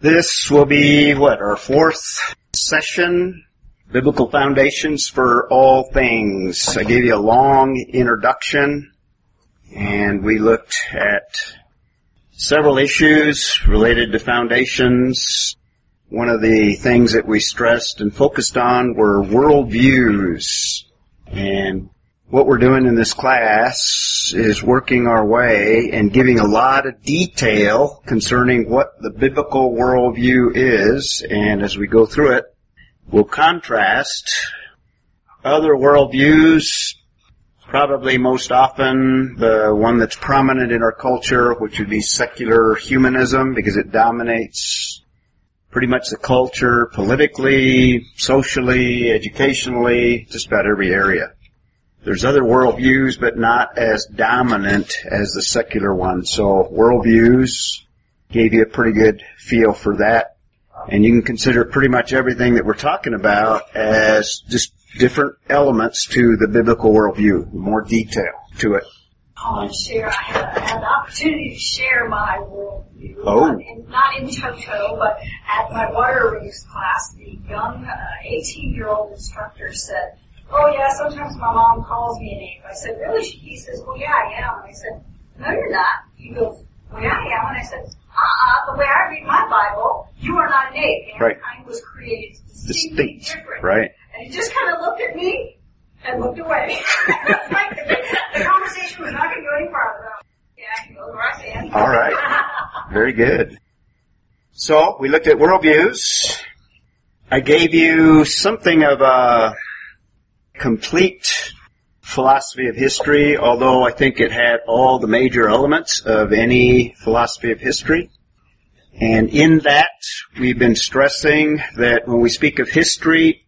This will be what our fourth session, biblical foundations for all things. I gave you a long introduction, and we looked at several issues related to foundations. One of the things that we stressed and focused on were worldviews. And what we're doing in this class is working our way and giving a lot of detail concerning what the biblical worldview is. And as we go through it, we'll contrast other worldviews, probably most often the one that's prominent in our culture, which would be secular humanism because it dominates pretty much the culture politically, socially, educationally, just about every area. There's other worldviews, but not as dominant as the secular one. So worldviews gave you a pretty good feel for that. And you can consider pretty much everything that we're talking about as just different elements to the biblical worldview, more detail to it. Oh, I want to share, I had, I had the opportunity to share my worldview. Oh. Not in, not in Toto, but at my water reefs class, the young uh, 18 year old instructor said, oh yeah, sometimes my mom calls me an ape. I said, really? He says, well yeah, I am. And I said, no you're not. He goes, well yeah, I am. And I said, uh-uh, the way I read my Bible, you are not an ape. Right. Mankind was created distinctly Distinct, different. right? And he just kind of looked at me and looked away. like the, the conversation was not going to go any farther. Yeah, I can go where I stand. All right. Very good. So we looked at worldviews. I gave you something of a complete philosophy of history, although I think it had all the major elements of any philosophy of history. And in that, we've been stressing that when we speak of history,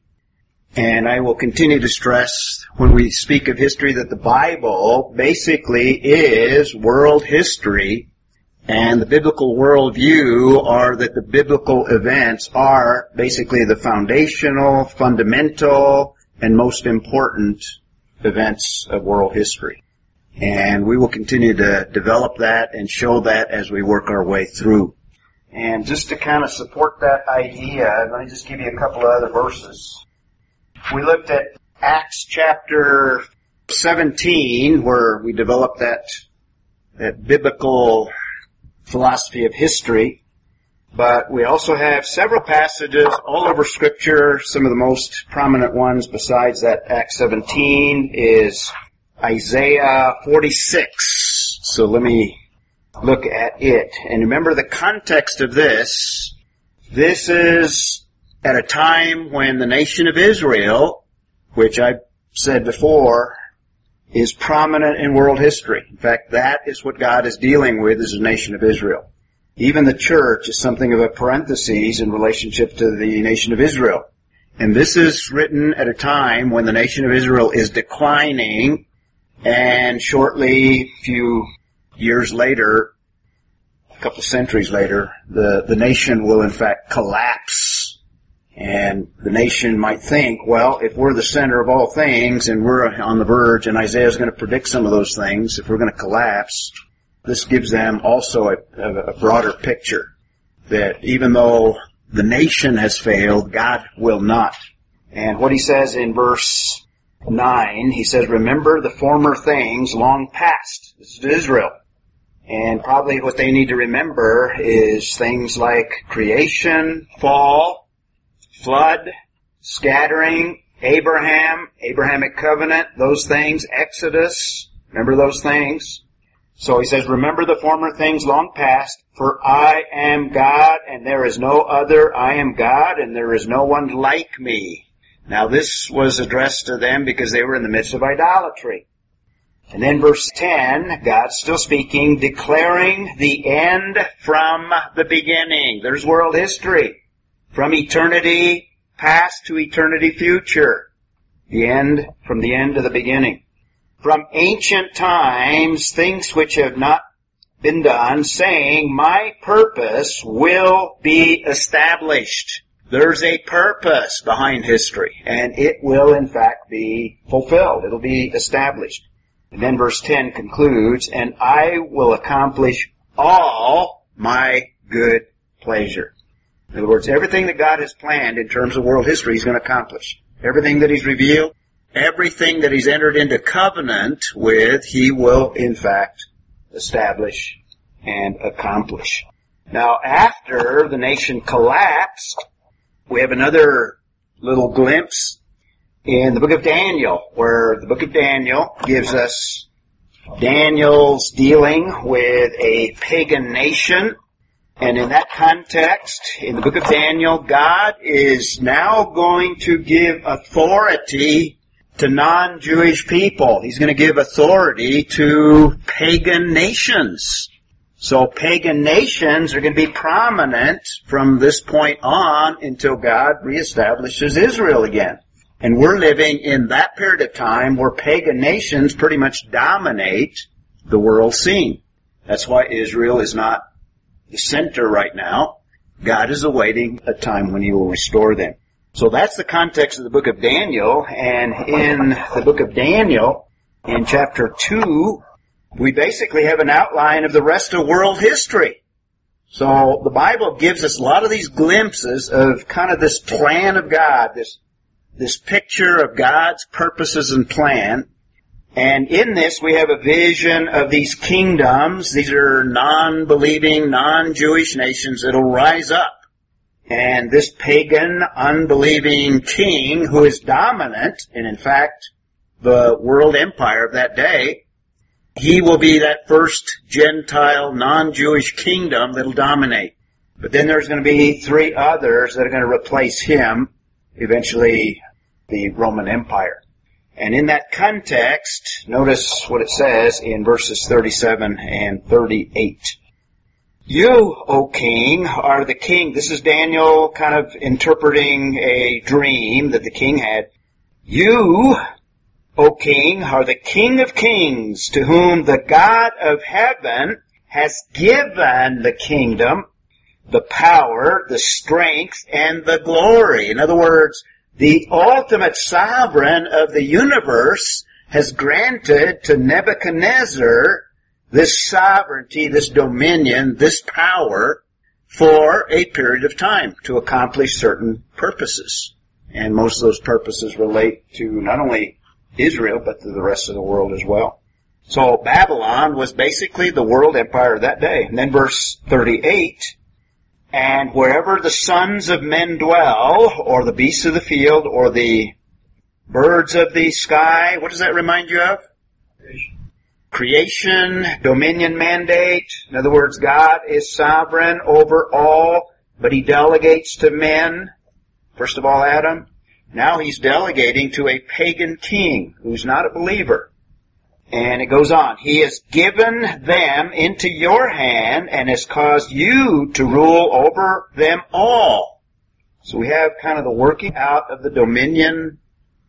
and I will continue to stress when we speak of history that the Bible basically is world history and the biblical worldview are that the biblical events are basically the foundational, fundamental, and most important events of world history. And we will continue to develop that and show that as we work our way through. And just to kind of support that idea, let me just give you a couple of other verses. We looked at Acts chapter 17 where we developed that, that biblical philosophy of history. But we also have several passages all over scripture. Some of the most prominent ones besides that Acts 17 is Isaiah 46. So let me look at it. And remember the context of this. This is at a time when the nation of Israel, which I said before, is prominent in world history. In fact, that is what God is dealing with as a nation of Israel. Even the church is something of a parenthesis in relationship to the nation of Israel. And this is written at a time when the nation of Israel is declining and shortly, a few years later, a couple centuries later, the, the nation will in fact collapse. And the nation might think, well, if we're the center of all things and we're on the verge, and Isaiah is going to predict some of those things, if we're going to collapse, this gives them also a, a, broader picture that even though the nation has failed, God will not. And what he says in verse 9, he says, remember the former things long past. This is Israel. And probably what they need to remember is things like creation, fall, flood, scattering, Abraham, Abrahamic covenant, those things, Exodus, remember those things? So he says, remember the former things long past, for I am God and there is no other. I am God and there is no one like me. Now this was addressed to them because they were in the midst of idolatry. And then verse 10, God still speaking, declaring the end from the beginning. There's world history. From eternity past to eternity future. The end from the end to the beginning from ancient times things which have not been done, saying, my purpose will be established. There's a purpose behind history, and it will in fact be fulfilled. It'll be established. And then verse 10 concludes, and I will accomplish all my good pleasure. In other words, everything that God has planned in terms of world history, He's going to accomplish. Everything that He's revealed, everything that He's entered into covenant with, He will, in fact, establish and accomplish. Now, after the nation collapsed, we have another little glimpse in the book of Daniel, where the book of Daniel gives us Daniel's dealing with a pagan nation. And in that context, in the book of Daniel, God is now going to give authority to non-Jewish people. He's going to give authority to pagan nations. So pagan nations are going to be prominent from this point on until God reestablishes Israel again. And we're living in that period of time where pagan nations pretty much dominate the world scene. That's why Israel is not the center right now. God is awaiting a time when He will restore them. So that's the context of the book of Daniel, and in the book of Daniel, in chapter 2, we basically have an outline of the rest of world history. So the Bible gives us a lot of these glimpses of kind of this plan of God, this this picture of God's purposes and plan. And in this we have a vision of these kingdoms. These are non-believing, non-Jewish nations that'll rise up. And this pagan, unbelieving king who is dominant, and in fact, the world empire of that day, he will be that first Gentile, non-Jewish kingdom that'll dominate. But then there's going to be three others that are going to replace him eventually the Roman Empire. And in that context, notice what it says in verses 37 and 38. You, O king, are the king. This is Daniel kind of interpreting a dream that the king had. You, O king, are the king of kings to whom the God of heaven has given the kingdom the power, the strength, and the glory. In other words, the ultimate sovereign of the universe has granted to Nebuchadnezzar this sovereignty, this dominion, this power for a period of time to accomplish certain purposes. And most of those purposes relate to not only Israel, but to the rest of the world as well. So Babylon was basically the world empire of that day. And then verse 38, and wherever the sons of men dwell, or the beasts of the field, or the birds of the sky, what does that remind you of? Creation, dominion mandate. In other words, God is sovereign over all, but He delegates to men. First of all, Adam. Now He's delegating to a pagan king who's not a believer. And it goes on. He has given them into your hand and has caused you to rule over them all. So we have kind of the working out of the dominion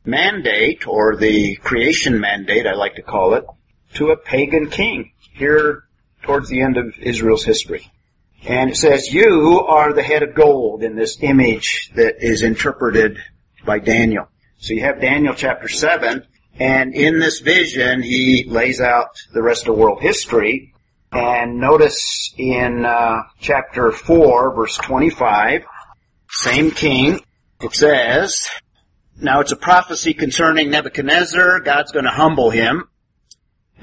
mandate or the creation mandate, I like to call it, to a pagan king here towards the end of Israel's history. And it says, you are the head of gold in this image that is interpreted by Daniel. So you have Daniel chapter 7, and in this vision, he lays out the rest of world history. And notice in uh, chapter 4, verse 25, same king, it says, now it's a prophecy concerning Nebuchadnezzar. God's going to humble him.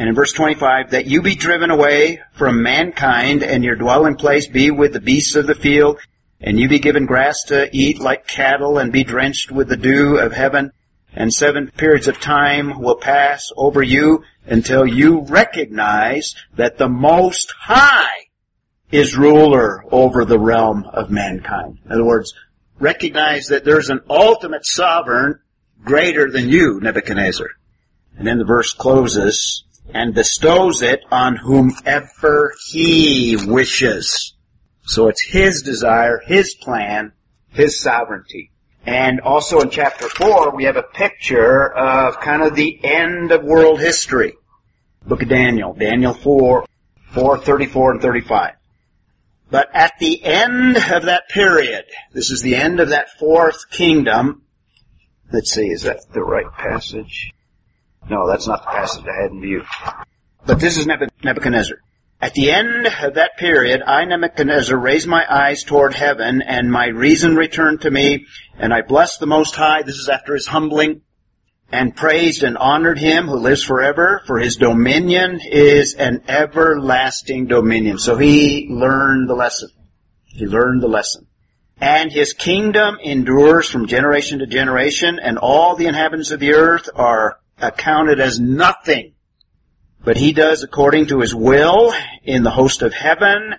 And in verse 25, that you be driven away from mankind and your dwelling place be with the beasts of the field and you be given grass to eat like cattle and be drenched with the dew of heaven and seven periods of time will pass over you until you recognize that the Most High is ruler over the realm of mankind. In other words, recognize that there's an ultimate sovereign greater than you, Nebuchadnezzar. And then the verse closes, and bestows it on whomever he wishes. So it's his desire, his plan, his sovereignty. And also in chapter 4, we have a picture of kind of the end of world history. Book of Daniel, Daniel 4, 4, 34 and 35. But at the end of that period, this is the end of that fourth kingdom. Let's see, is that the right passage? No, that's not the passage I had in view. But this is Nebuchadnezzar. At the end of that period, I, Nebuchadnezzar, raised my eyes toward heaven, and my reason returned to me, and I blessed the Most High. This is after his humbling, and praised and honored him who lives forever, for his dominion is an everlasting dominion. So he learned the lesson. He learned the lesson. And his kingdom endures from generation to generation, and all the inhabitants of the earth are accounted as nothing but he does according to his will in the host of heaven.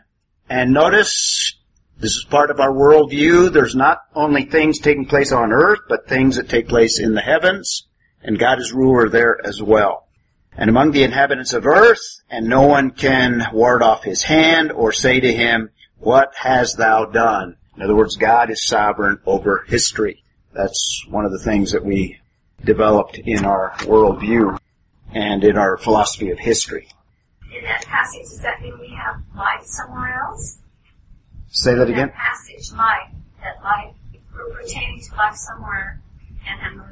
And notice, this is part of our worldview. There's not only things taking place on earth, but things that take place in the heavens. And God is ruler there as well. And among the inhabitants of earth, and no one can ward off his hand or say to him, what hast thou done? In other words, God is sovereign over history. That's one of the things that we developed in our worldview and in our philosophy of history. In that passage, does that mean we have life somewhere else? Say that again? That passage, life, that life, pertaining to life somewhere and then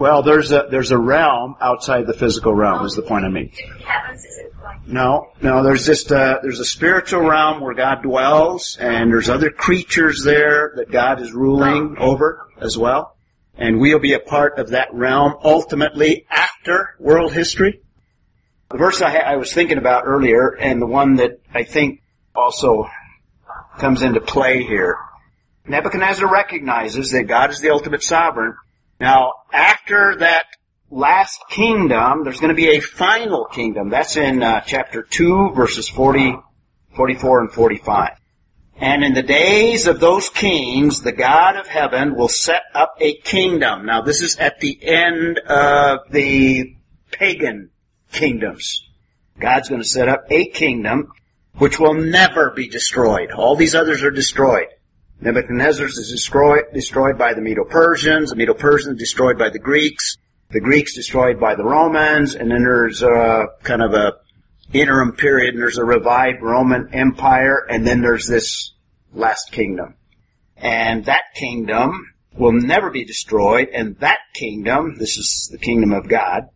well, there's a there's a realm outside the physical realm. Is the point I make? Oh, heavens, is it like? No, no. There's just a, there's a spiritual realm where God dwells, and there's other creatures there that God is ruling Oh. over as well and we'll be a part of that realm ultimately after world history. The verse I, I, was thinking about earlier, and the one that I think also comes into play here. Nebuchadnezzar recognizes that God is the ultimate sovereign. Now, after that last kingdom, there's going to be a final kingdom. That's in uh, chapter 2, verses 40, 44, and 45. And in the days of those kings, the God of heaven will set up a kingdom. Now this is at the end of the pagan kingdoms. God's going to set up a kingdom which will never be destroyed. All these others are destroyed. Nebuchadnezzar's is destroyed, destroyed by the Medo-Persians, the Medo-Persians destroyed by the Greeks, the Greeks destroyed by the Romans, and then there's a kind of a interim period and there's a revived Roman Empire and then there's this last kingdom. And that kingdom will never be destroyed and that kingdom, this is the kingdom of God,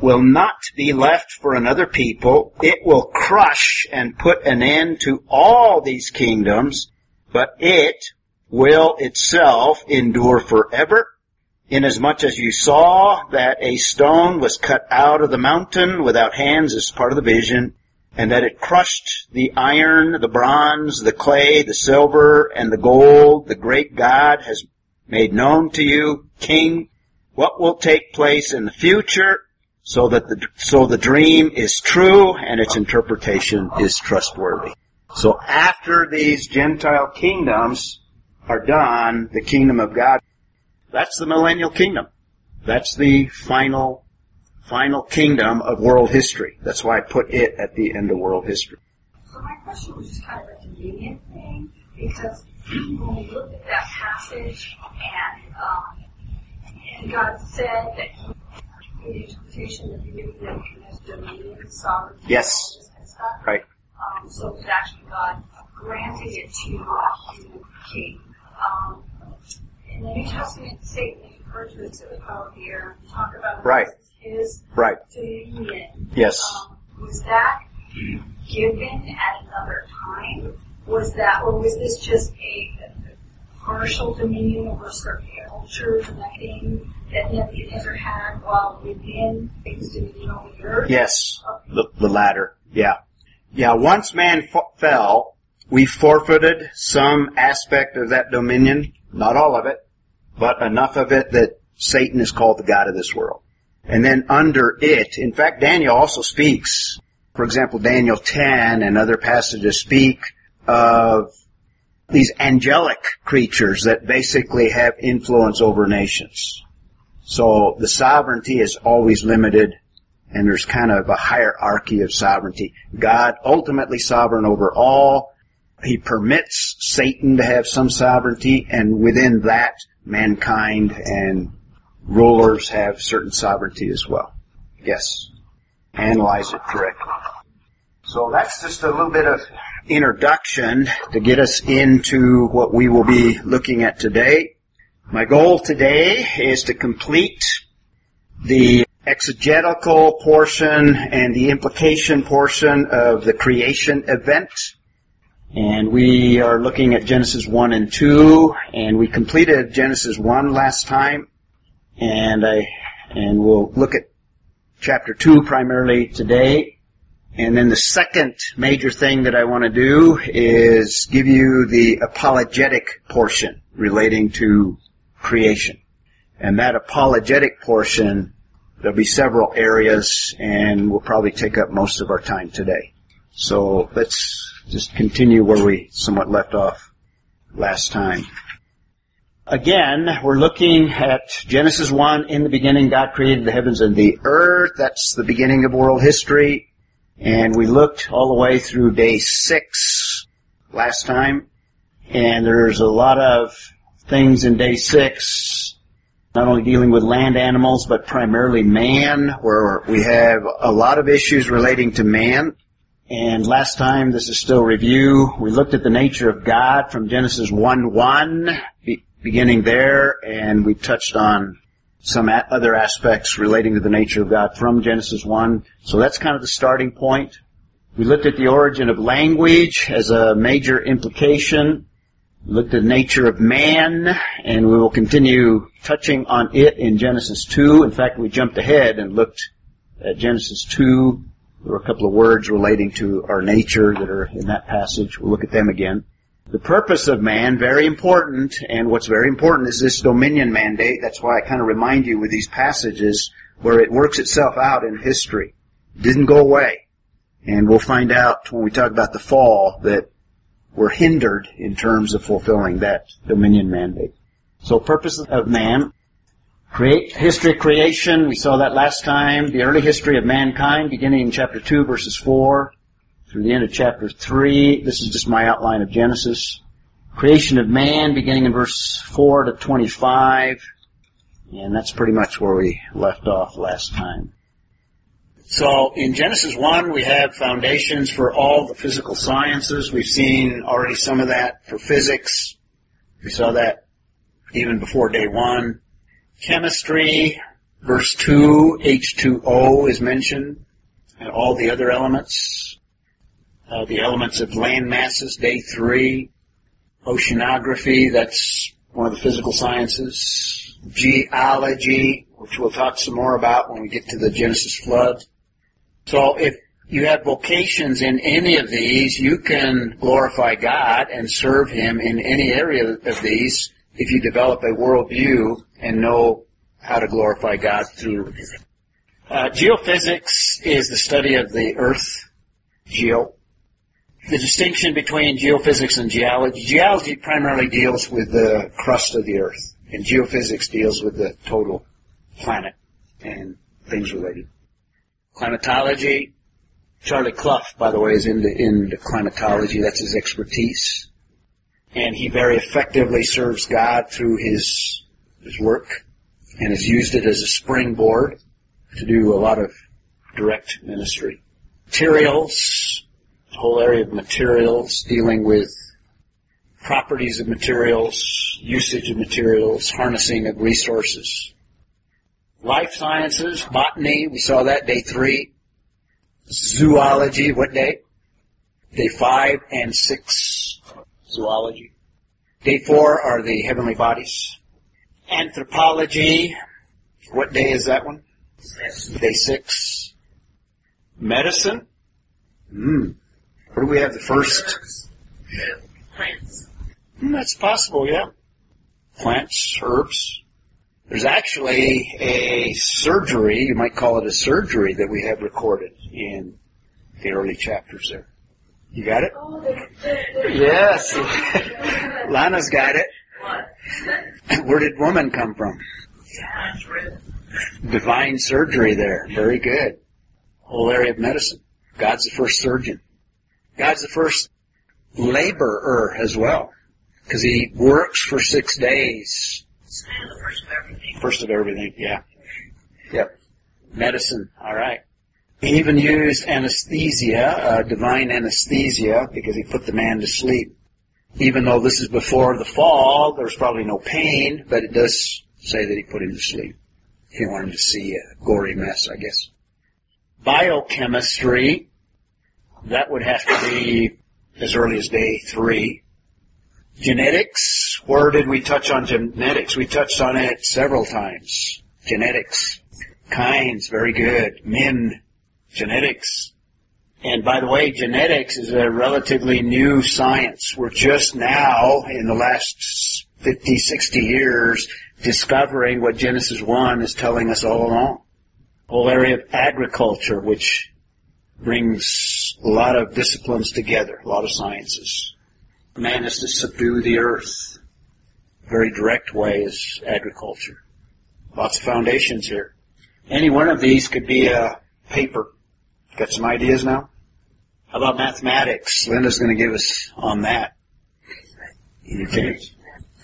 will not be left for another people. It will crush and put an end to all these kingdoms, but it will itself endure forever inasmuch as you saw that a stone was cut out of the mountain without hands as part of the vision, and that it crushed the iron, the bronze, the clay, the silver, and the gold, the great God has made known to you, King, what will take place in the future, so that the, so the dream is true and its interpretation is trustworthy. So after these Gentile kingdoms are done, the kingdom of God that's the millennial kingdom. That's the final, final kingdom of world history. That's why I put it at the end of world history. So my question was just kind of a convenient thing because when we looked at that passage and um, and God said that He, the interpretation that He gave them as dominion, sovereignty, Yes. all this kind of stuff. Right. Um, so it was actually God granting it to a human king. Um, in the New Testament, Satan is referred to as the power of the air. Talk about Right. his Right. dominion. Yes. Um, was that given at another time? Was that, or was this just a, a partial dominion over certain cultures and that thing that Nebuchadnezzar had while within his dominion over the earth? Yes. The, the latter. Yeah. Yeah. Once man f- fell, we forfeited some aspect of that dominion. Not all of it, but enough of it that Satan is called the God of this world. And then under it, in fact, Daniel also speaks. For example, Daniel 10 and other passages speak of these angelic creatures that basically have influence over nations. So the sovereignty is always limited and there's kind of a hierarchy of sovereignty. God ultimately sovereign over all. He permits Satan to have some sovereignty and within that mankind and rulers have certain sovereignty as well. Yes. Analyze it correctly. So that's just a little bit of introduction to get us into what we will be looking at today. My goal today is to complete the exegetical portion and the implication portion of the creation event. And we are looking at Genesis 1 and 2, and we completed Genesis 1 last time, and I, and we'll look at chapter 2 primarily today. And then the second major thing that I want to do is give you the apologetic portion relating to creation. And that apologetic portion, there'll be several areas and we'll probably take up most of our time today. So let's just continue where we somewhat left off last time. Again, we're looking at Genesis 1. In the beginning, God created the heavens and the earth. That's the beginning of world history. And we looked all the way through day six last time. And there's a lot of things in day six, not only dealing with land animals, but primarily man, where we have a lot of issues relating to man. And last time, this is still review, we looked at the nature of God from Genesis 1-1, be, beginning there, and we touched on some a- other aspects relating to the nature of God from Genesis 1. So that's kind of the starting point. We looked at the origin of language as a major implication. We looked at the nature of man, and we will continue touching on it in Genesis 2. In fact, we jumped ahead and looked at Genesis 2 there are a couple of words relating to our nature that are in that passage. We'll look at them again. The purpose of man, very important, and what's very important is this dominion mandate. That's why I kind of remind you with these passages where it works itself out in history. It didn't go away. And we'll find out when we talk about the fall that we're hindered in terms of fulfilling that dominion mandate. So purpose of man, Create, history of creation, we saw that last time. The early history of mankind, beginning in chapter 2, verses 4 through the end of chapter 3. This is just my outline of Genesis. Creation of man, beginning in verse 4 to 25. And that's pretty much where we left off last time. So in Genesis 1, we have foundations for all the physical sciences. We've seen already some of that for physics. We saw that even before day 1. Chemistry, verse 2, H2O is mentioned, and all the other elements. Uh, the elements of land masses, day 3. Oceanography, that's one of the physical sciences. Geology, which we'll talk some more about when we get to the Genesis flood. So if you have vocations in any of these, you can glorify God and serve Him in any area of these if you develop a worldview and know how to glorify God through. Uh, geophysics is the study of the earth, geo. The distinction between geophysics and geology. Geology primarily deals with the crust of the earth, and geophysics deals with the total planet and things related. Climatology. Charlie Clough, by the way, is into, into climatology. That's his expertise. And he very effectively serves God through his, his work and has used it as a springboard to do a lot of direct ministry. Materials, the whole area of materials, dealing with properties of materials, usage of materials, harnessing of resources. Life sciences, botany, we saw that day three. Zoology, what day? Day five and six, zoology. Day four are the heavenly bodies. Anthropology, what day is that one? Six. Day six. Medicine? Hmm. Where do we have the first? Plants. Hmm, that's possible, yeah. Plants, herbs. There's actually a surgery, you might call it a surgery, that we have recorded in the early chapters there. You got it? Yes. Lana's got it. What? Where did woman come from? Divine surgery there. Very good. Whole area of medicine. God's the first surgeon. God's the first laborer as well. Because he works for six days. It's kind of the first of everything. First of everything, yeah. Yep. Medicine, alright. He even used anesthesia, uh, divine anesthesia, because he put the man to sleep. Even though this is before the fall, there's probably no pain, but it does say that he put him to sleep. He wanted to see a gory mess, I guess. Biochemistry, that would have to be as early as day three. Genetics, where did we touch on genetics? We touched on it several times. Genetics. Kinds, very good. Min, genetics. And by the way, genetics is a relatively new science. We're just now, in the last 50, 60 years, discovering what Genesis 1 is telling us all along. Whole area of agriculture, which brings a lot of disciplines together, a lot of sciences. Man is to subdue the earth. Very direct way is agriculture. Lots of foundations here. Any one of these could be a paper. Got some ideas now? How about mathematics? Linda's going to give us on that. Okay.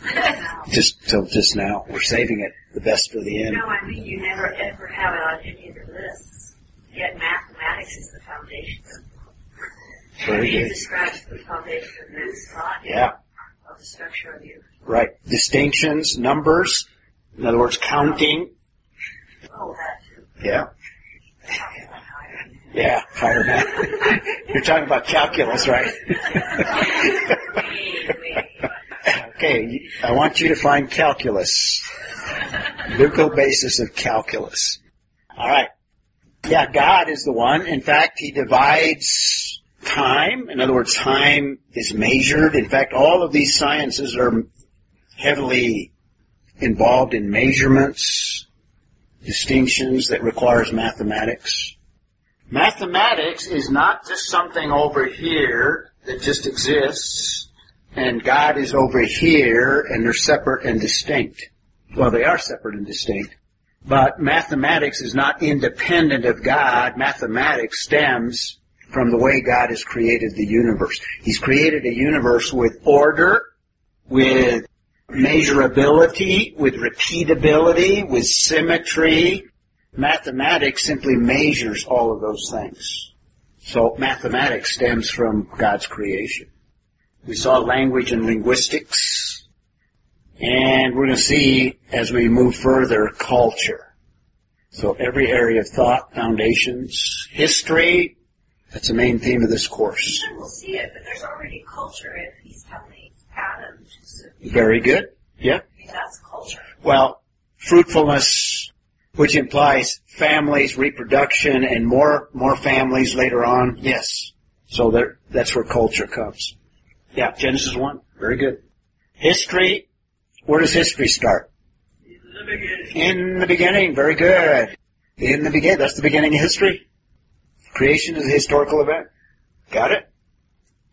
Just till just now. We're saving it the best for the end. No, I mean, you never ever have it on any of the lists. Yet mathematics is the foundation. Very It good. describes the foundation of man's thought, Yeah. of the structure of you. Right. Distinctions, numbers. In other words, counting. Oh, that too. Yeah. Yeah, higher math. You're talking about calculus, right? Okay, I want you to find calculus. Biblical basis of calculus. All right. Yeah, God is the one. In fact, He divides time. In other words, time is measured. In fact, all of these sciences are heavily involved in measurements, distinctions that requires mathematics. Mathematics is not just something over here that just exists, and God is over here, and they're separate and distinct. Well, they are separate and distinct. But mathematics is not independent of God. Mathematics stems from the way God has created the universe. He's created a universe with order, with measurability, with repeatability, with symmetry. Mathematics simply measures all of those things. So mathematics stems from God's creation. We saw language and linguistics, and we're going to see as we move further culture. So every area of thought, foundations, history, that's the main theme of this course. We'll see it, but there's already culture if he's telling Adam. Very good. Yeah. That's culture. Well, fruitfulness, which implies families, reproduction, and more more families later on. Yes. So there, that's where culture comes. Yeah, Genesis one. Very good. History. Where does history start? The beginning. In the beginning. Very good. In the beginning. That's the beginning of history. Creation is a historical event. Got it?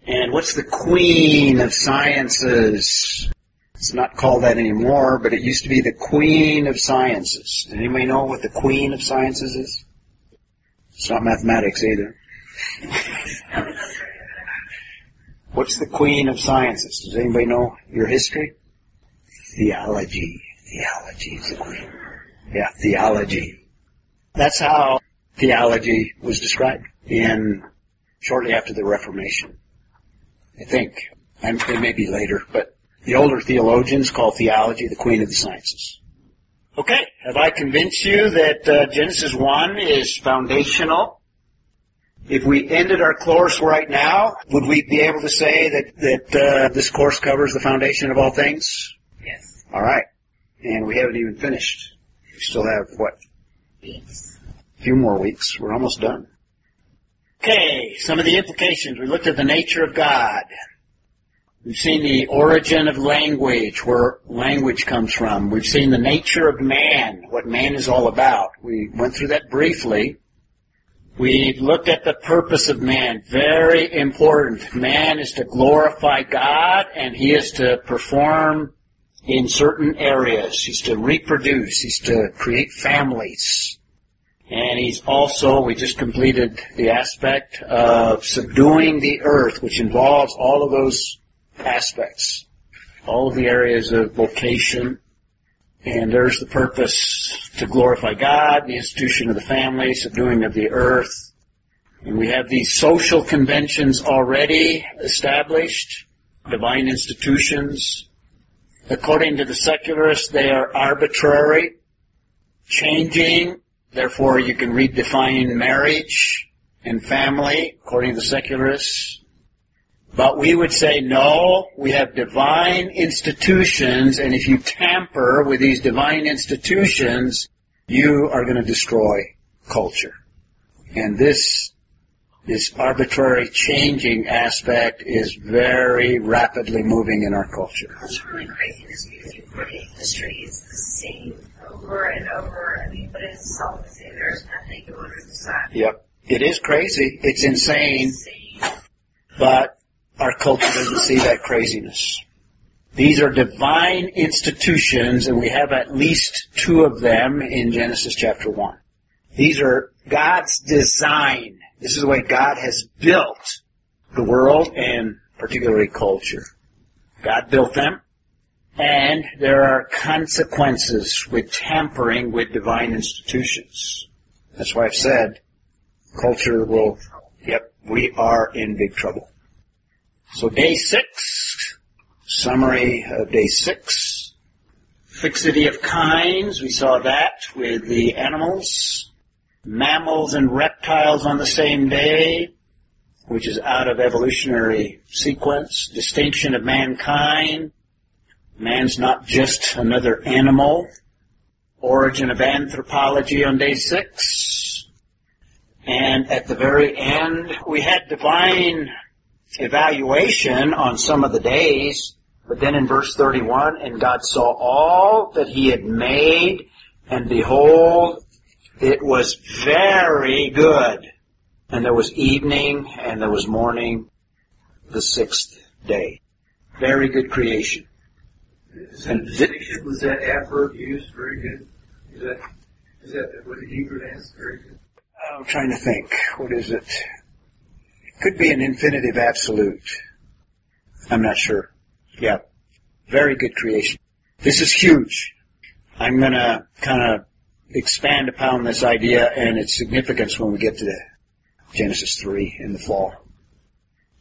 And what's the queen of sciences? It's not called that anymore, but it used to be the queen of sciences. Does anybody know what the queen of sciences is? It's not mathematics either. What's the queen of sciences? Does anybody know your history? Theology. Theology is the queen. Yeah, theology. That's how theology was described in shortly after the Reformation. I think. And it may be later, but the older theologians call theology the queen of the sciences. Okay, have I convinced you that uh, Genesis 1 is foundational? If we ended our course right now, would we be able to say that, that uh, this course covers the foundation of all things? Yes. All right. And we haven't even finished. We still have, what, Weeks. a few more weeks. We're almost done. Okay, some of the implications. We looked at the nature of God. We've seen the origin of language, where language comes from. We've seen the nature of man, what man is all about. We went through that briefly. We looked at the purpose of man. Very important. Man is to glorify God and he is to perform in certain areas. He's to reproduce. He's to create families. And he's also, we just completed the aspect of subduing the earth, which involves all of those aspects, all of the areas of vocation. And there's the purpose to glorify God, the institution of the family, subduing of the earth. And we have these social conventions already established, divine institutions. According to the secularists, they are arbitrary. changing. Therefore, you can redefine marriage and family according to the secularists. But we would say no, we have divine institutions, and if you tamper with these divine institutions, you are going to destroy culture. And this, this arbitrary changing aspect is very rapidly moving in our culture. It's really crazy to you look at history, it's the same over and over. I mean, but it's all the same. There's nothing new under the sun. Yep. It is crazy. It's insane, but our culture doesn't see that craziness. These are divine institutions, and we have at least two of them in Genesis chapter 1. These are God's design. This is the way God has built the world and particularly culture. God built them, and there are consequences with tampering with divine institutions. That's why I've said culture will, yep, we are in big trouble. So day six, summary of day six. Fixity of kinds, we saw that with the animals. Mammals and reptiles on the same day, which is out of evolutionary sequence. Distinction of mankind. Man's not just another animal. Origin of anthropology on day six. And at the very end, we had divine evaluation on some of the days, but then in verse 31, and God saw all that he had made, and behold, it was very good. And there was evening, and there was morning, the sixth day. Very good creation. And Distinction, was that adverb used? Very good. Is that, is that what the Hebrew has? Very good. I'm trying to think. What is it? Could be an infinitive absolute. I'm not sure. Yeah. Very good creation. This is huge. I'm going to kind of expand upon this idea and its significance when we get to Genesis 3 in the fall.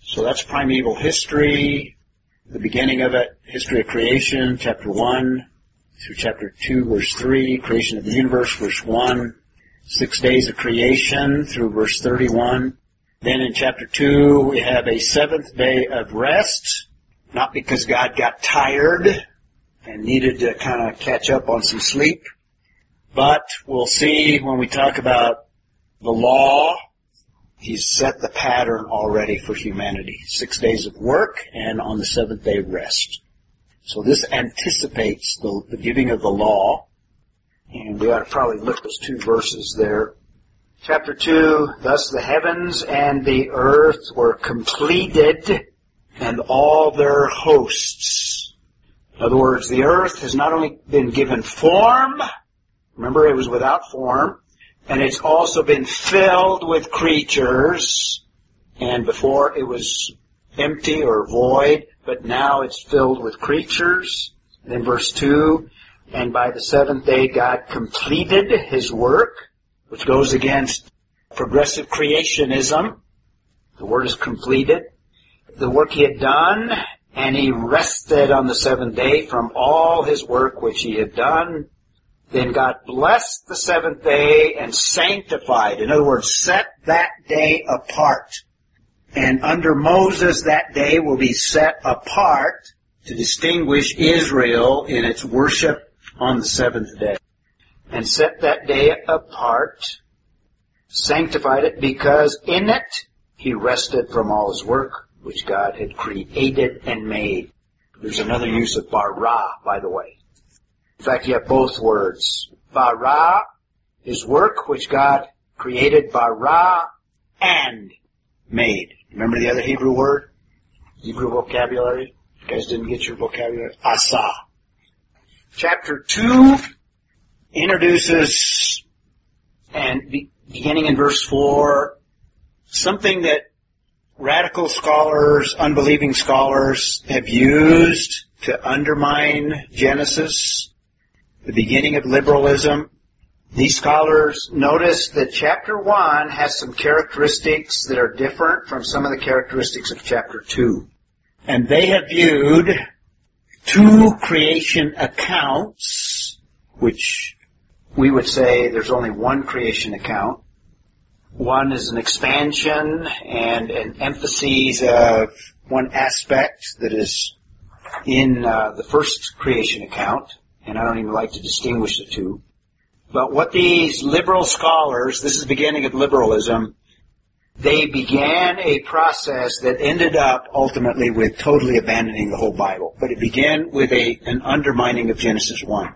So that's primeval history, the beginning of it, history of creation, chapter 1 through chapter 2, verse 3, creation of the universe, verse 1, six days of creation through verse 31. Then in chapter 2, we have a seventh day of rest, not because God got tired and needed to kind of catch up on some sleep, but we'll see when we talk about the law, He's set the pattern already for humanity. Six days of work and on the seventh day rest. So this anticipates the, the giving of the law. And we ought to probably look those two verses there. Chapter 2, Thus the heavens and the earth were completed and all their hosts. In other words, the earth has not only been given form, remember it was without form, and it's also been filled with creatures, and before it was empty or void, but now it's filled with creatures. And verse 2, and by the seventh day God completed his work, which goes against progressive creationism. The word is completed. The work he had done, and he rested on the seventh day from all his work which he had done. Then God blessed the seventh day and sanctified. In other words, set that day apart. And under Moses, that day will be set apart to distinguish Israel in its worship on the seventh day. And set that day apart, sanctified it because in it he rested from all his work which God had created and made. There's another use of bara, by the way. In fact, you have both words. Bara, his work which God created, bara, and made. Remember the other Hebrew word? Hebrew vocabulary? You guys didn't get your vocabulary? Asa. Chapter 2 introduces, and be, beginning in verse 4, something that radical scholars, unbelieving scholars have used to undermine Genesis, the beginning of liberalism. These scholars notice that chapter 1 has some characteristics that are different from some of the characteristics of chapter 2. And they have viewed two creation accounts, which we would say there's only one creation account. One is an expansion and an emphasis of one aspect that is in uh, the first creation account, and I don't even like to distinguish the two. But what these liberal scholars, this is the beginning of liberalism, they began a process that ended up ultimately with totally abandoning the whole Bible. But it began with a, an undermining of Genesis 1.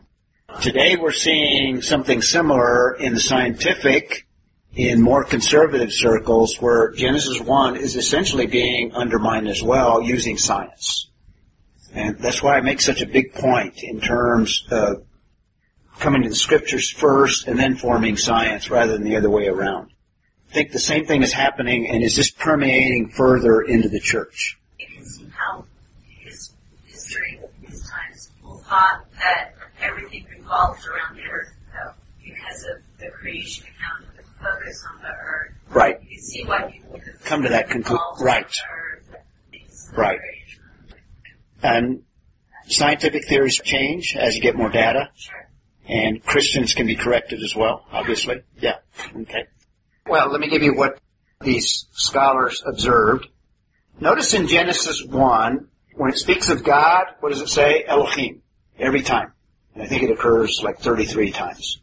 Today we're seeing something similar in the scientific, in more conservative circles, where Genesis 1 is essentially being undermined as well using science. And that's why I make such a big point in terms of coming to the scriptures first and then forming science rather than the other way around. I think the same thing is happening and is just permeating further into the church. You can see how his history, his times, thought that everything revolved around the earth, though, because of the creation account and the focus on the earth. Right. You can see why people Come to that conclusion. right. around the earth. It's Right. And scientific theories change as you get more data. Sure. And Christians can be corrected as well, obviously. Yeah. Okay. Well, let me give you what these scholars observed. Notice in Genesis 1, when it speaks of God, what does it say? Elohim. Every time. And I think it occurs like 33 times.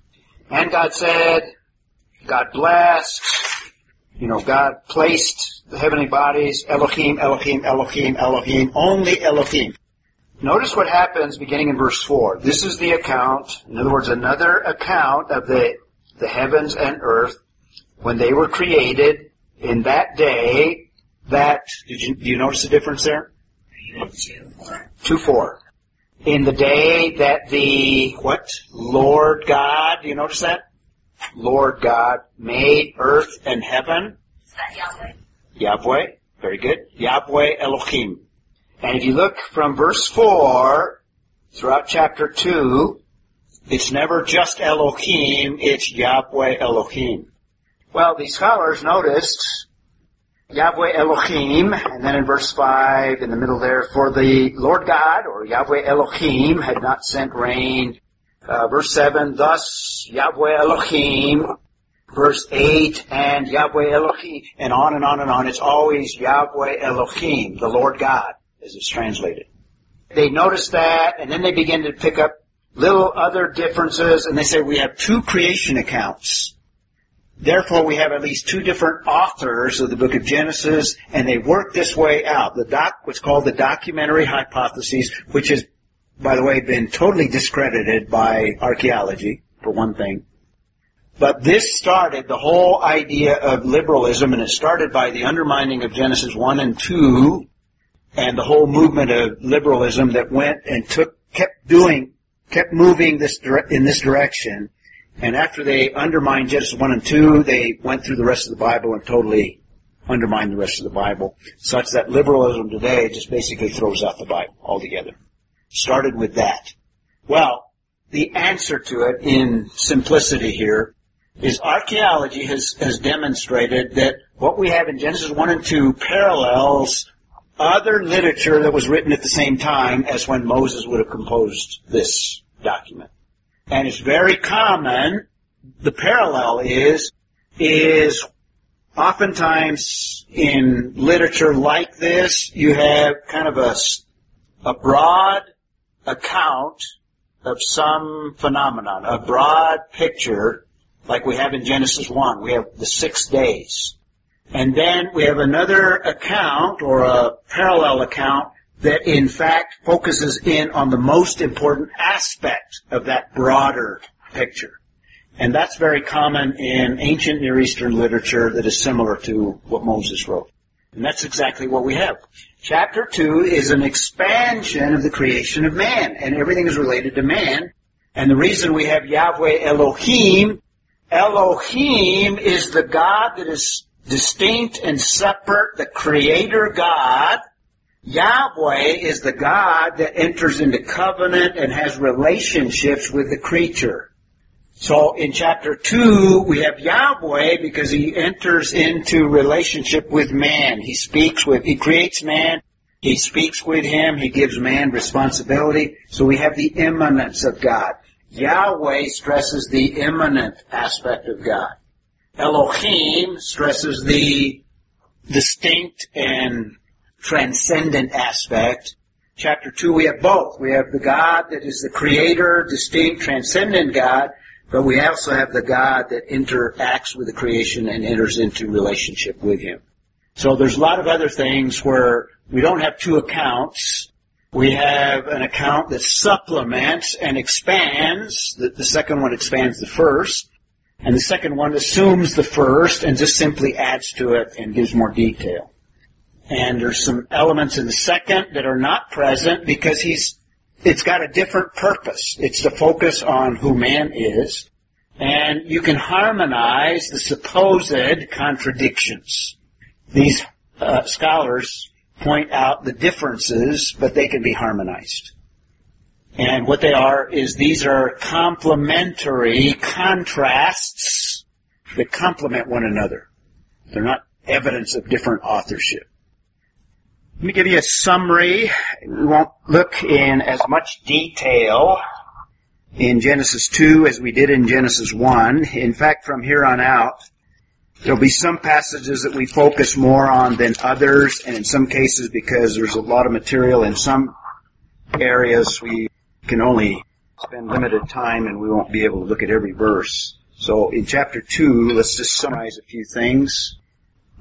And God said, God blessed, you know, God placed the heavenly bodies, Elohim, Elohim, Elohim, Elohim, only Elohim. Notice what happens beginning in verse 4. This is the account, in other words, another account of the, the heavens and earth when they were created in that day that, did you, do you notice the difference there? You went to four. 2 4. In the day that the, what? Lord God, do you notice that? Lord God made earth and heaven. Is that Yahweh? Yahweh, very good. Yahweh Elohim. And if you look from verse 4 throughout chapter 2, it's never just Elohim, it's Yahweh Elohim. Well, the scholars noticed Yahweh Elohim, and then in verse 5, in the middle there, for the Lord God, or Yahweh Elohim, had not sent rain. Uh, verse 7, thus Yahweh Elohim, verse 8, and Yahweh Elohim, and on and on and on. It's always Yahweh Elohim, the Lord God, as it's translated. They notice that, and then they begin to pick up little other differences, and they say we have two creation accounts. Therefore, we have at least two different authors of the book of Genesis, and they work this way out. The doc, what's called the documentary hypothesis, which has, by the way, been totally discredited by archaeology, for one thing. But this started the whole idea of liberalism, and it started by the undermining of Genesis 1 and 2, and the whole movement of liberalism that went and took, kept doing, kept moving this in this direction. And after they undermined Genesis 1 and 2, they went through the rest of the Bible and totally undermined the rest of the Bible, such that liberalism today just basically throws out the Bible altogether. Started with that. Well, the answer to it in simplicity here is archaeology has, has demonstrated that what we have in Genesis 1 and 2 parallels other literature that was written at the same time as when Moses would have composed this document. And it's very common, the parallel is, is oftentimes in literature like this, you have kind of a broad account of some phenomenon, a broad picture, like we have in Genesis 1. We have the six days. And then we have another account or a parallel account that in fact focuses in on the most important aspect of that broader picture. And that's very common in ancient Near Eastern literature that is similar to what Moses wrote. And that's exactly what we have. Chapter 2 is an expansion of the creation of man, and everything is related to man. And the reason we have Yahweh Elohim, Elohim is the God that is distinct and separate, the creator God. Yahweh is the God that enters into covenant and has relationships with the creature. So in chapter 2, we have Yahweh because he enters into relationship with man. He speaks with, he creates man, he speaks with him, he gives man responsibility. So we have the immanence of God. Yahweh stresses the immanent aspect of God. Elohim stresses the distinct and transcendent aspect. Chapter 2, we have both. We have the God that is the creator, distinct, transcendent God, but we also have the God that interacts with the creation and enters into relationship with Him. So there's a lot of other things where we don't have two accounts. We have an account that supplements and expands. The, the second one expands the first. And the second one assumes the first and just simply adds to it and gives more detail. And there's some elements in the second that are not present because he's, it's got a different purpose. It's to focus on who man is. And you can harmonize the supposed contradictions. These uh, scholars point out the differences, but they can be harmonized. And what they are is these are complementary contrasts that complement one another. They're not evidence of different authorship. Let me give you a summary. We won't look in as much detail in Genesis 2 as we did in Genesis 1. In fact, from here on out, there'll be some passages that we focus more on than others, and in some cases, because there's a lot of material in some areas, we can only spend limited time and we won't be able to look at every verse. So in chapter 2, let's just summarize a few things.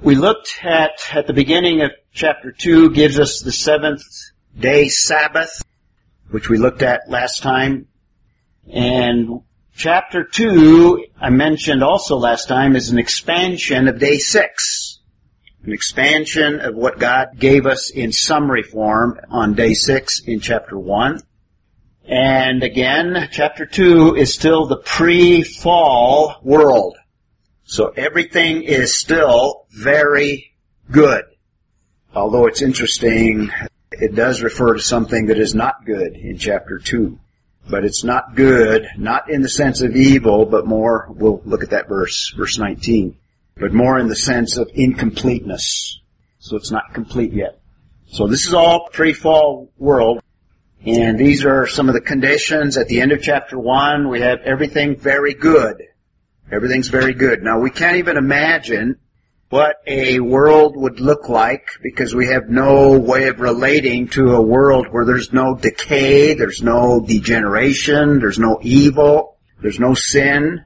We looked at, at the beginning of chapter 2, gives us the seventh day Sabbath, which we looked at last time. And chapter 2, I mentioned also last time, is an expansion of day 6. An expansion of what God gave us in summary form on day 6 in chapter 1. And again, chapter 2 is still the pre-fall world. So everything is still very good. Although it's interesting, it does refer to something that is not good in chapter 2. But it's not good, not in the sense of evil, but more, we'll look at that verse, verse 19, but more in the sense of incompleteness. So it's not complete yet. So this is all pre-fall world. And these are some of the conditions at the end of chapter 1. We have everything very good. Everything's very good. Now we can't even imagine what a world would look like because we have no way of relating to a world where there's no decay, there's no degeneration, there's no evil, there's no sin.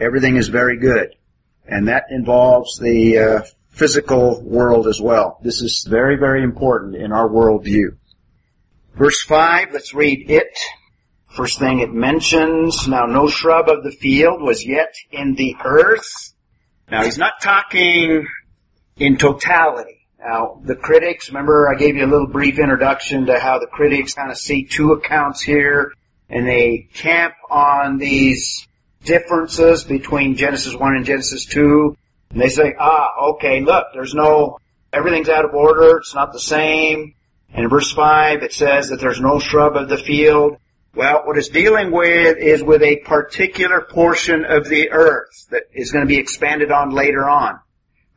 Everything is very good. And that involves the uh, physical world as well. This is very, very important in our worldview. Verse 5, let's read it. First thing it mentions, now no shrub of the field was yet in the earth. Now he's not talking in totality. Now the critics, remember I gave you a little brief introduction to how the critics kind of see two accounts here and they camp on these differences between Genesis 1 and Genesis 2. And they say, ah, okay, look, there's no, everything's out of order, it's not the same. And in verse 5 it says that there's no shrub of the field. Well, what it's dealing with is with a particular portion of the earth that is going to be expanded on later on.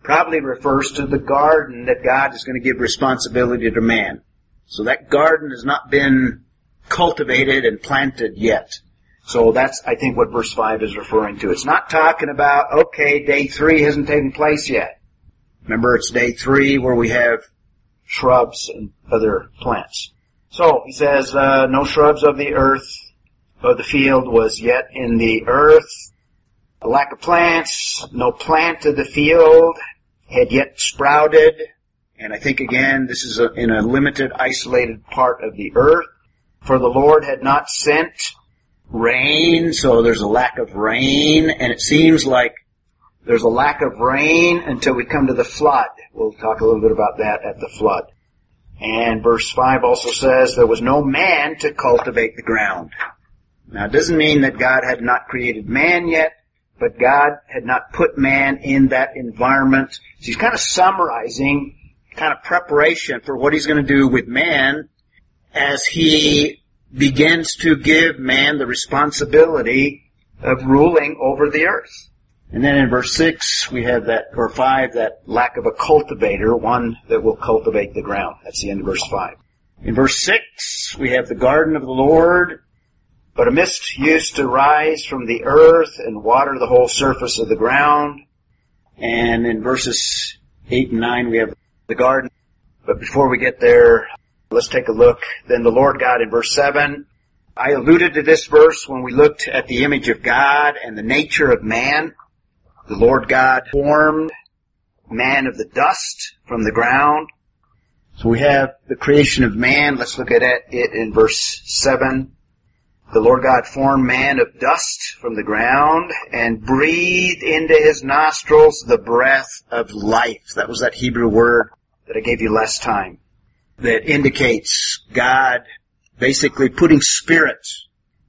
Probably refers to the garden that God is going to give responsibility to man. So that garden has not been cultivated and planted yet. So that's, I think, what verse 5 is referring to. It's not talking about, okay, day 3 hasn't taken place yet. Remember, it's day 3 where we have shrubs and other plants. So he says, uh, no shrubs of the earth of the field was yet in the earth. A lack of plants, no plant of the field had yet sprouted. And I think again, this is a, in a limited, isolated part of the earth. For the Lord had not sent rain, so there's a lack of rain, and it seems like there's a lack of rain until we come to the flood. We'll talk a little bit about that at the flood. And verse 5 also says there was no man to cultivate the ground. Now it doesn't mean that God had not created man yet, but God had not put man in that environment. So he's kind of summarizing kind of preparation for what he's going to do with man as he begins to give man the responsibility of ruling over the earth. And then in verse 6, we have that, or 5, that lack of a cultivator, one that will cultivate the ground. That's the end of verse 5. In verse 6, we have the garden of the Lord. But a mist used to rise from the earth and water the whole surface of the ground. And in verses 8 and 9 we have the garden. But before we get there, let's take a look. Then the Lord God in verse 7. I alluded to this verse when we looked at the image of God and the nature of man. The Lord God formed man of the dust from the ground. So we have the creation of man. Let's look at it in verse 7. The Lord God formed man of dust from the ground and breathed into his nostrils the breath of life. That was that Hebrew word that I gave you last time that indicates God basically putting spirit.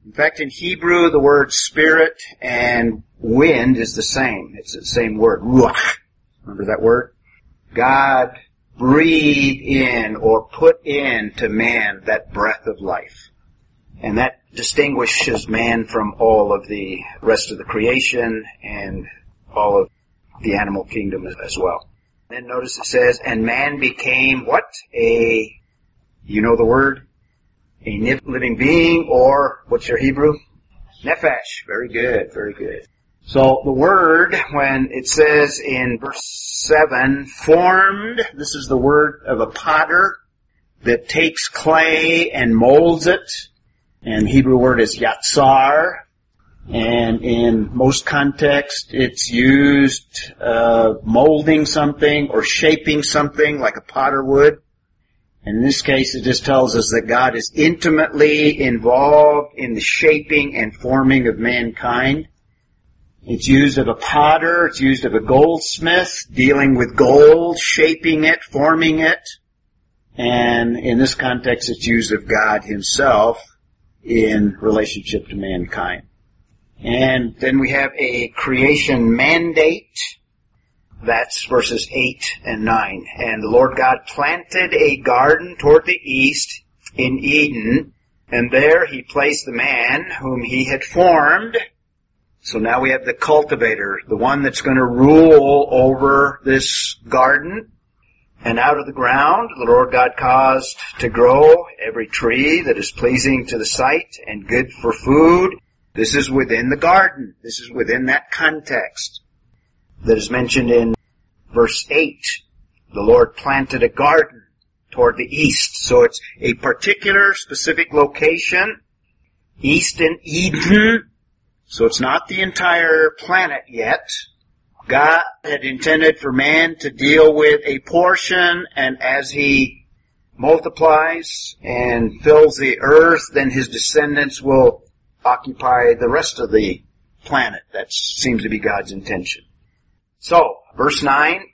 In fact, in Hebrew, the word spirit and wind is the same. It's the same word, ruach. Remember that word? God breathed in or put into man that breath of life. And that distinguishes man from all of the rest of the creation and all of the animal kingdom as well. Then notice it says, and man became what? A, you know the word? A living being or, what's your Hebrew? Nefesh. Very good, very good. So the word, when it says in verse 7, formed, this is the word of a potter that takes clay and molds it. And Hebrew word is yatsar. And in most contexts, it's used uh, molding something or shaping something like a potter would. In this case, it just tells us that God is intimately involved in the shaping and forming of mankind. It's used of a potter, it's used of a goldsmith, dealing with gold, shaping it, forming it. And in this context, it's used of God himself in relationship to mankind. And then we have a creation mandate. That's verses 8 and 9. And the Lord God planted a garden toward the east in Eden, and there he placed the man whom he had formed. So now we have the cultivator, the one that's going to rule over this garden. And out of the ground the Lord God caused to grow every tree that is pleasing to the sight and good for food. This is within the garden. This is within that context that is mentioned in verse 8. The Lord planted a garden toward the east. So it's a particular specific location, east in Eden. So it's not the entire planet yet. God had intended for man to deal with a portion and as he multiplies and fills the earth, then his descendants will occupy the rest of the planet. That seems to be God's intention. So, verse 9,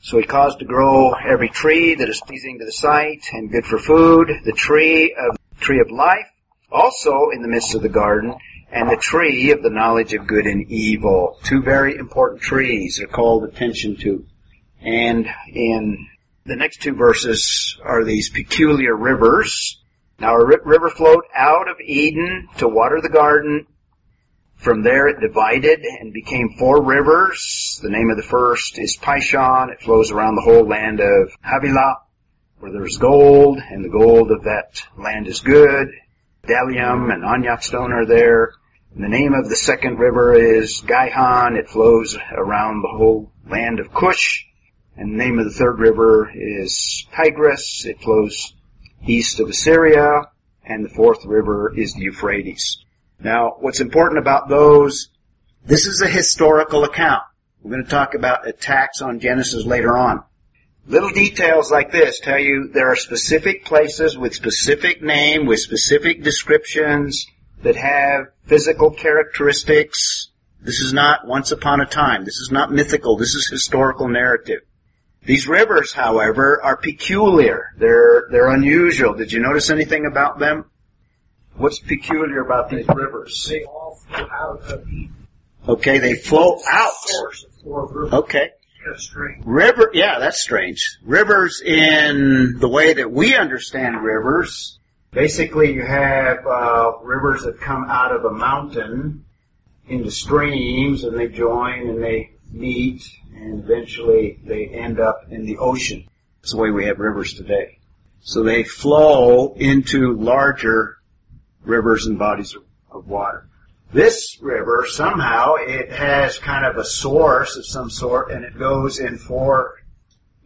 so he caused to grow every tree that is pleasing to the sight and good for food, the tree of tree of life, also in the midst of the garden, and the tree of the knowledge of good and evil. Two very important trees are called attention to. And in the next two verses are these peculiar rivers. Now a river flowed out of Eden to water the garden. From there it divided and became four rivers. The name of the first is Pishon. It flows around the whole land of Havilah, where there's gold, and the gold of that land is good. Bdellium and onyx stone are there. And the name of the second river is Gihon. It flows around the whole land of Cush. And the name of the third river is Tigris. It flows east of Assyria. And the fourth river is the Euphrates. Now, what's important about those, this is a historical account. We're going to talk about attacks on Genesis later on. Little details like this tell you there are specific places with specific name, with specific descriptions that have physical characteristics. This is not once upon a time. This is not mythical. This is historical narrative. These rivers, however, are peculiar. They're, they're unusual. Did you notice anything about them? What's peculiar about these rivers? They all flow out of Eden. Okay, they flow out. Source of four rivers. Okay. Kind of strange. River, yeah, that's strange. Rivers in the way that we understand rivers, basically you have uh, rivers that come out of a mountain into streams and they join and they meet and eventually they end up in the ocean. That's the way we have rivers today. So they flow into larger rivers and bodies of water. This river, somehow, it has kind of a source of some sort and it goes in four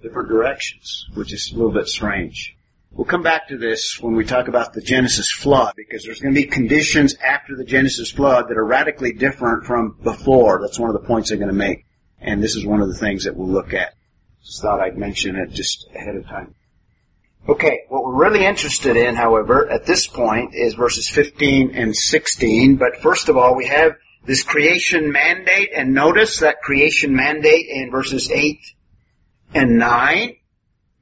different directions, which is a little bit strange. We'll come back to this when we talk about the Genesis flood because there's going to be conditions after the Genesis flood that are radically different from before. That's one of the points I'm going to make. And this is one of the things that we'll look at. Just thought I'd mention it just ahead of time. Okay, what we're really interested in, however, at this point is verses 15 and 16. But first of all, we have this creation mandate, and notice that creation mandate in verses 8 and 9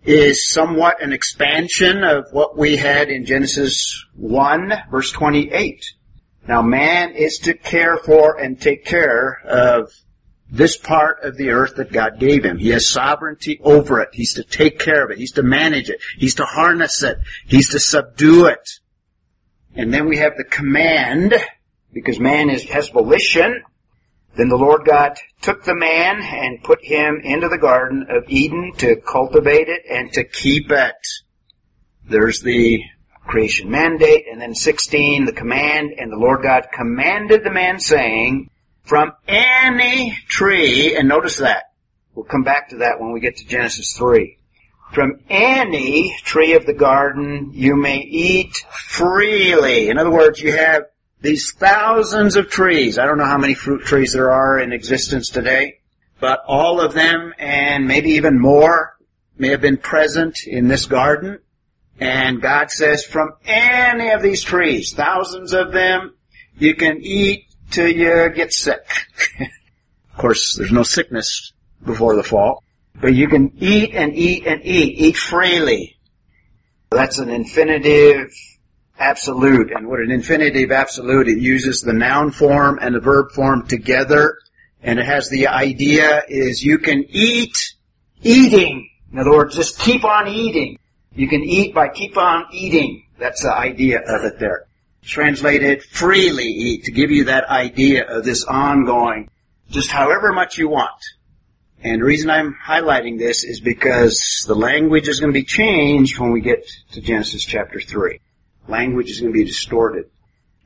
is somewhat an expansion of what we had in Genesis 1, verse 28. Now, man is to care for and take care of this part of the earth that God gave him. He has sovereignty over it. He's to take care of it. He's to manage it. He's to harness it. He's to subdue it. And then we have the command, because man is, has volition. Then the Lord God took the man and put him into the Garden of Eden to cultivate it and to keep it. There's the creation mandate. And then 16, the command, and the Lord God commanded the man saying, from any tree, and notice that. We'll come back to that when we get to Genesis 3. From any tree of the garden you may eat freely. In other words, you have these thousands of trees. I don't know how many fruit trees there are in existence today, but all of them and maybe even more may have been present in this garden. And God says from any of these trees, thousands of them, you can eat till you get sick. of course, there's no sickness before the fall, but you can eat and eat and eat, eat freely. That's an infinitive absolute. And what an infinitive absolute, it uses the noun form and the verb form together. And it has the idea is you can eat eating. In other words, just keep on eating. You can eat by keep on eating. That's the idea of it there. Translated freely eat to give you that idea of this ongoing, just however much you want. And the reason I'm highlighting this is because the language is going to be changed when we get to Genesis chapter 3. Language is going to be distorted.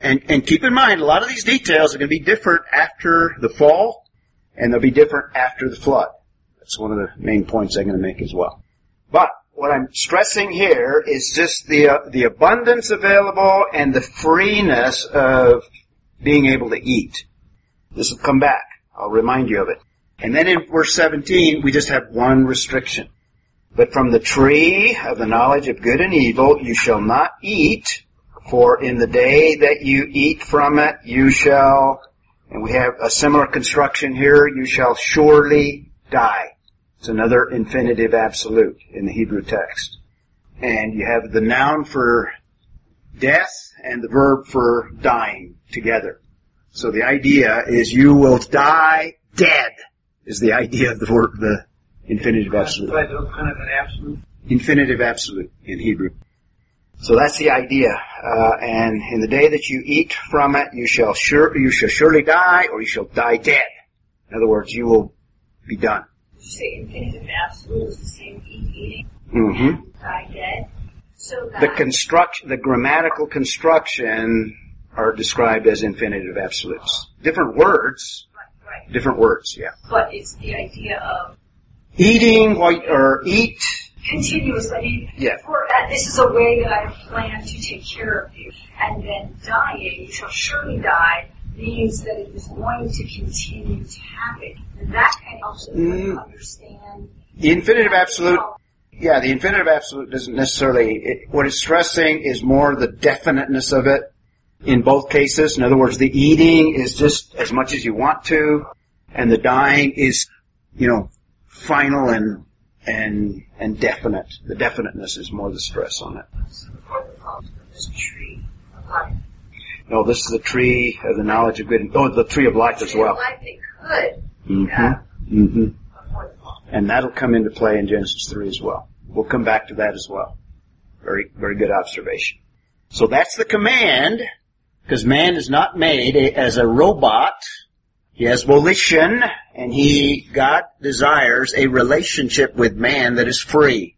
And, and keep in mind, a lot of these details are going to be different after the fall, and they'll be different after the flood. That's one of the main points I'm going to make as well. But what I'm stressing here is just the uh, the abundance available and the freeness of being able to eat. This will come back. I'll remind you of it. And then in verse 17, we just have one restriction. But from the tree of the knowledge of good and evil you shall not eat, for in the day that you eat from it you shall, and we have a similar construction here, you shall surely die. It's another infinitive absolute in the Hebrew text. And you have the noun for death and the verb for dying together. So the idea is you will die dead is the idea of the word, the infinitive absolute. Kind of an absolute. Infinitive absolute in Hebrew. So that's the idea. Uh, and in the day that you eat from it, you shall sure, you shall surely die or you shall die dead. In other words, you will be done. Did you say infinitive absolute is the same eat eating, hmm die dead? So that The construction, the grammatical construction are described as infinitive absolutes. Different words, right, right. different words, yeah. But it's the idea of Eating while, or eat, continuous. I mean, Yeah. for, uh, this is a way that I plan to take care of you. And then dying, you shall surely die, means that it is going to continue to happen. And that kind of helps me Mm. understand. the infinitive absolute, yeah, the infinitive absolute doesn't necessarily, it, what it's stressing is more the definiteness of it in both cases. In other words, the eating is just as much as you want to, and the dying is, you know, final and, and, and definite. The definiteness is more the stress on it. Before the fall of this tree of life. No, this is the tree of the knowledge of good and, oh, the tree of life as well. Life they could hmm hmm the fall. And that'll come into play in Genesis 3 as well. We'll come back to that as well. Very, very good observation. So that's the command, because man is not made as a robot. He has volition, and he, God desires a relationship with man that is free.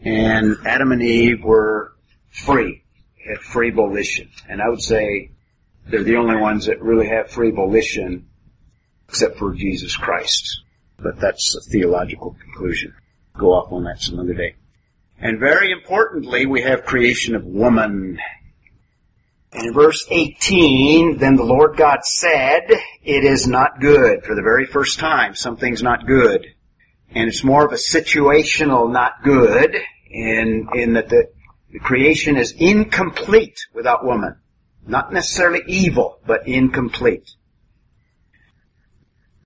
And Adam and Eve were free, had free volition. And I would say They're the only ones that really have free volition, except for Jesus Christ. But that's a theological conclusion. Go off on that some other day. And very importantly, we have creation of woman. In verse 18, then the Lord God said, it is not good. For the very first time, something's not good. And it's more of a situational not good in, in that the, the creation is incomplete without woman. Not necessarily evil, but incomplete.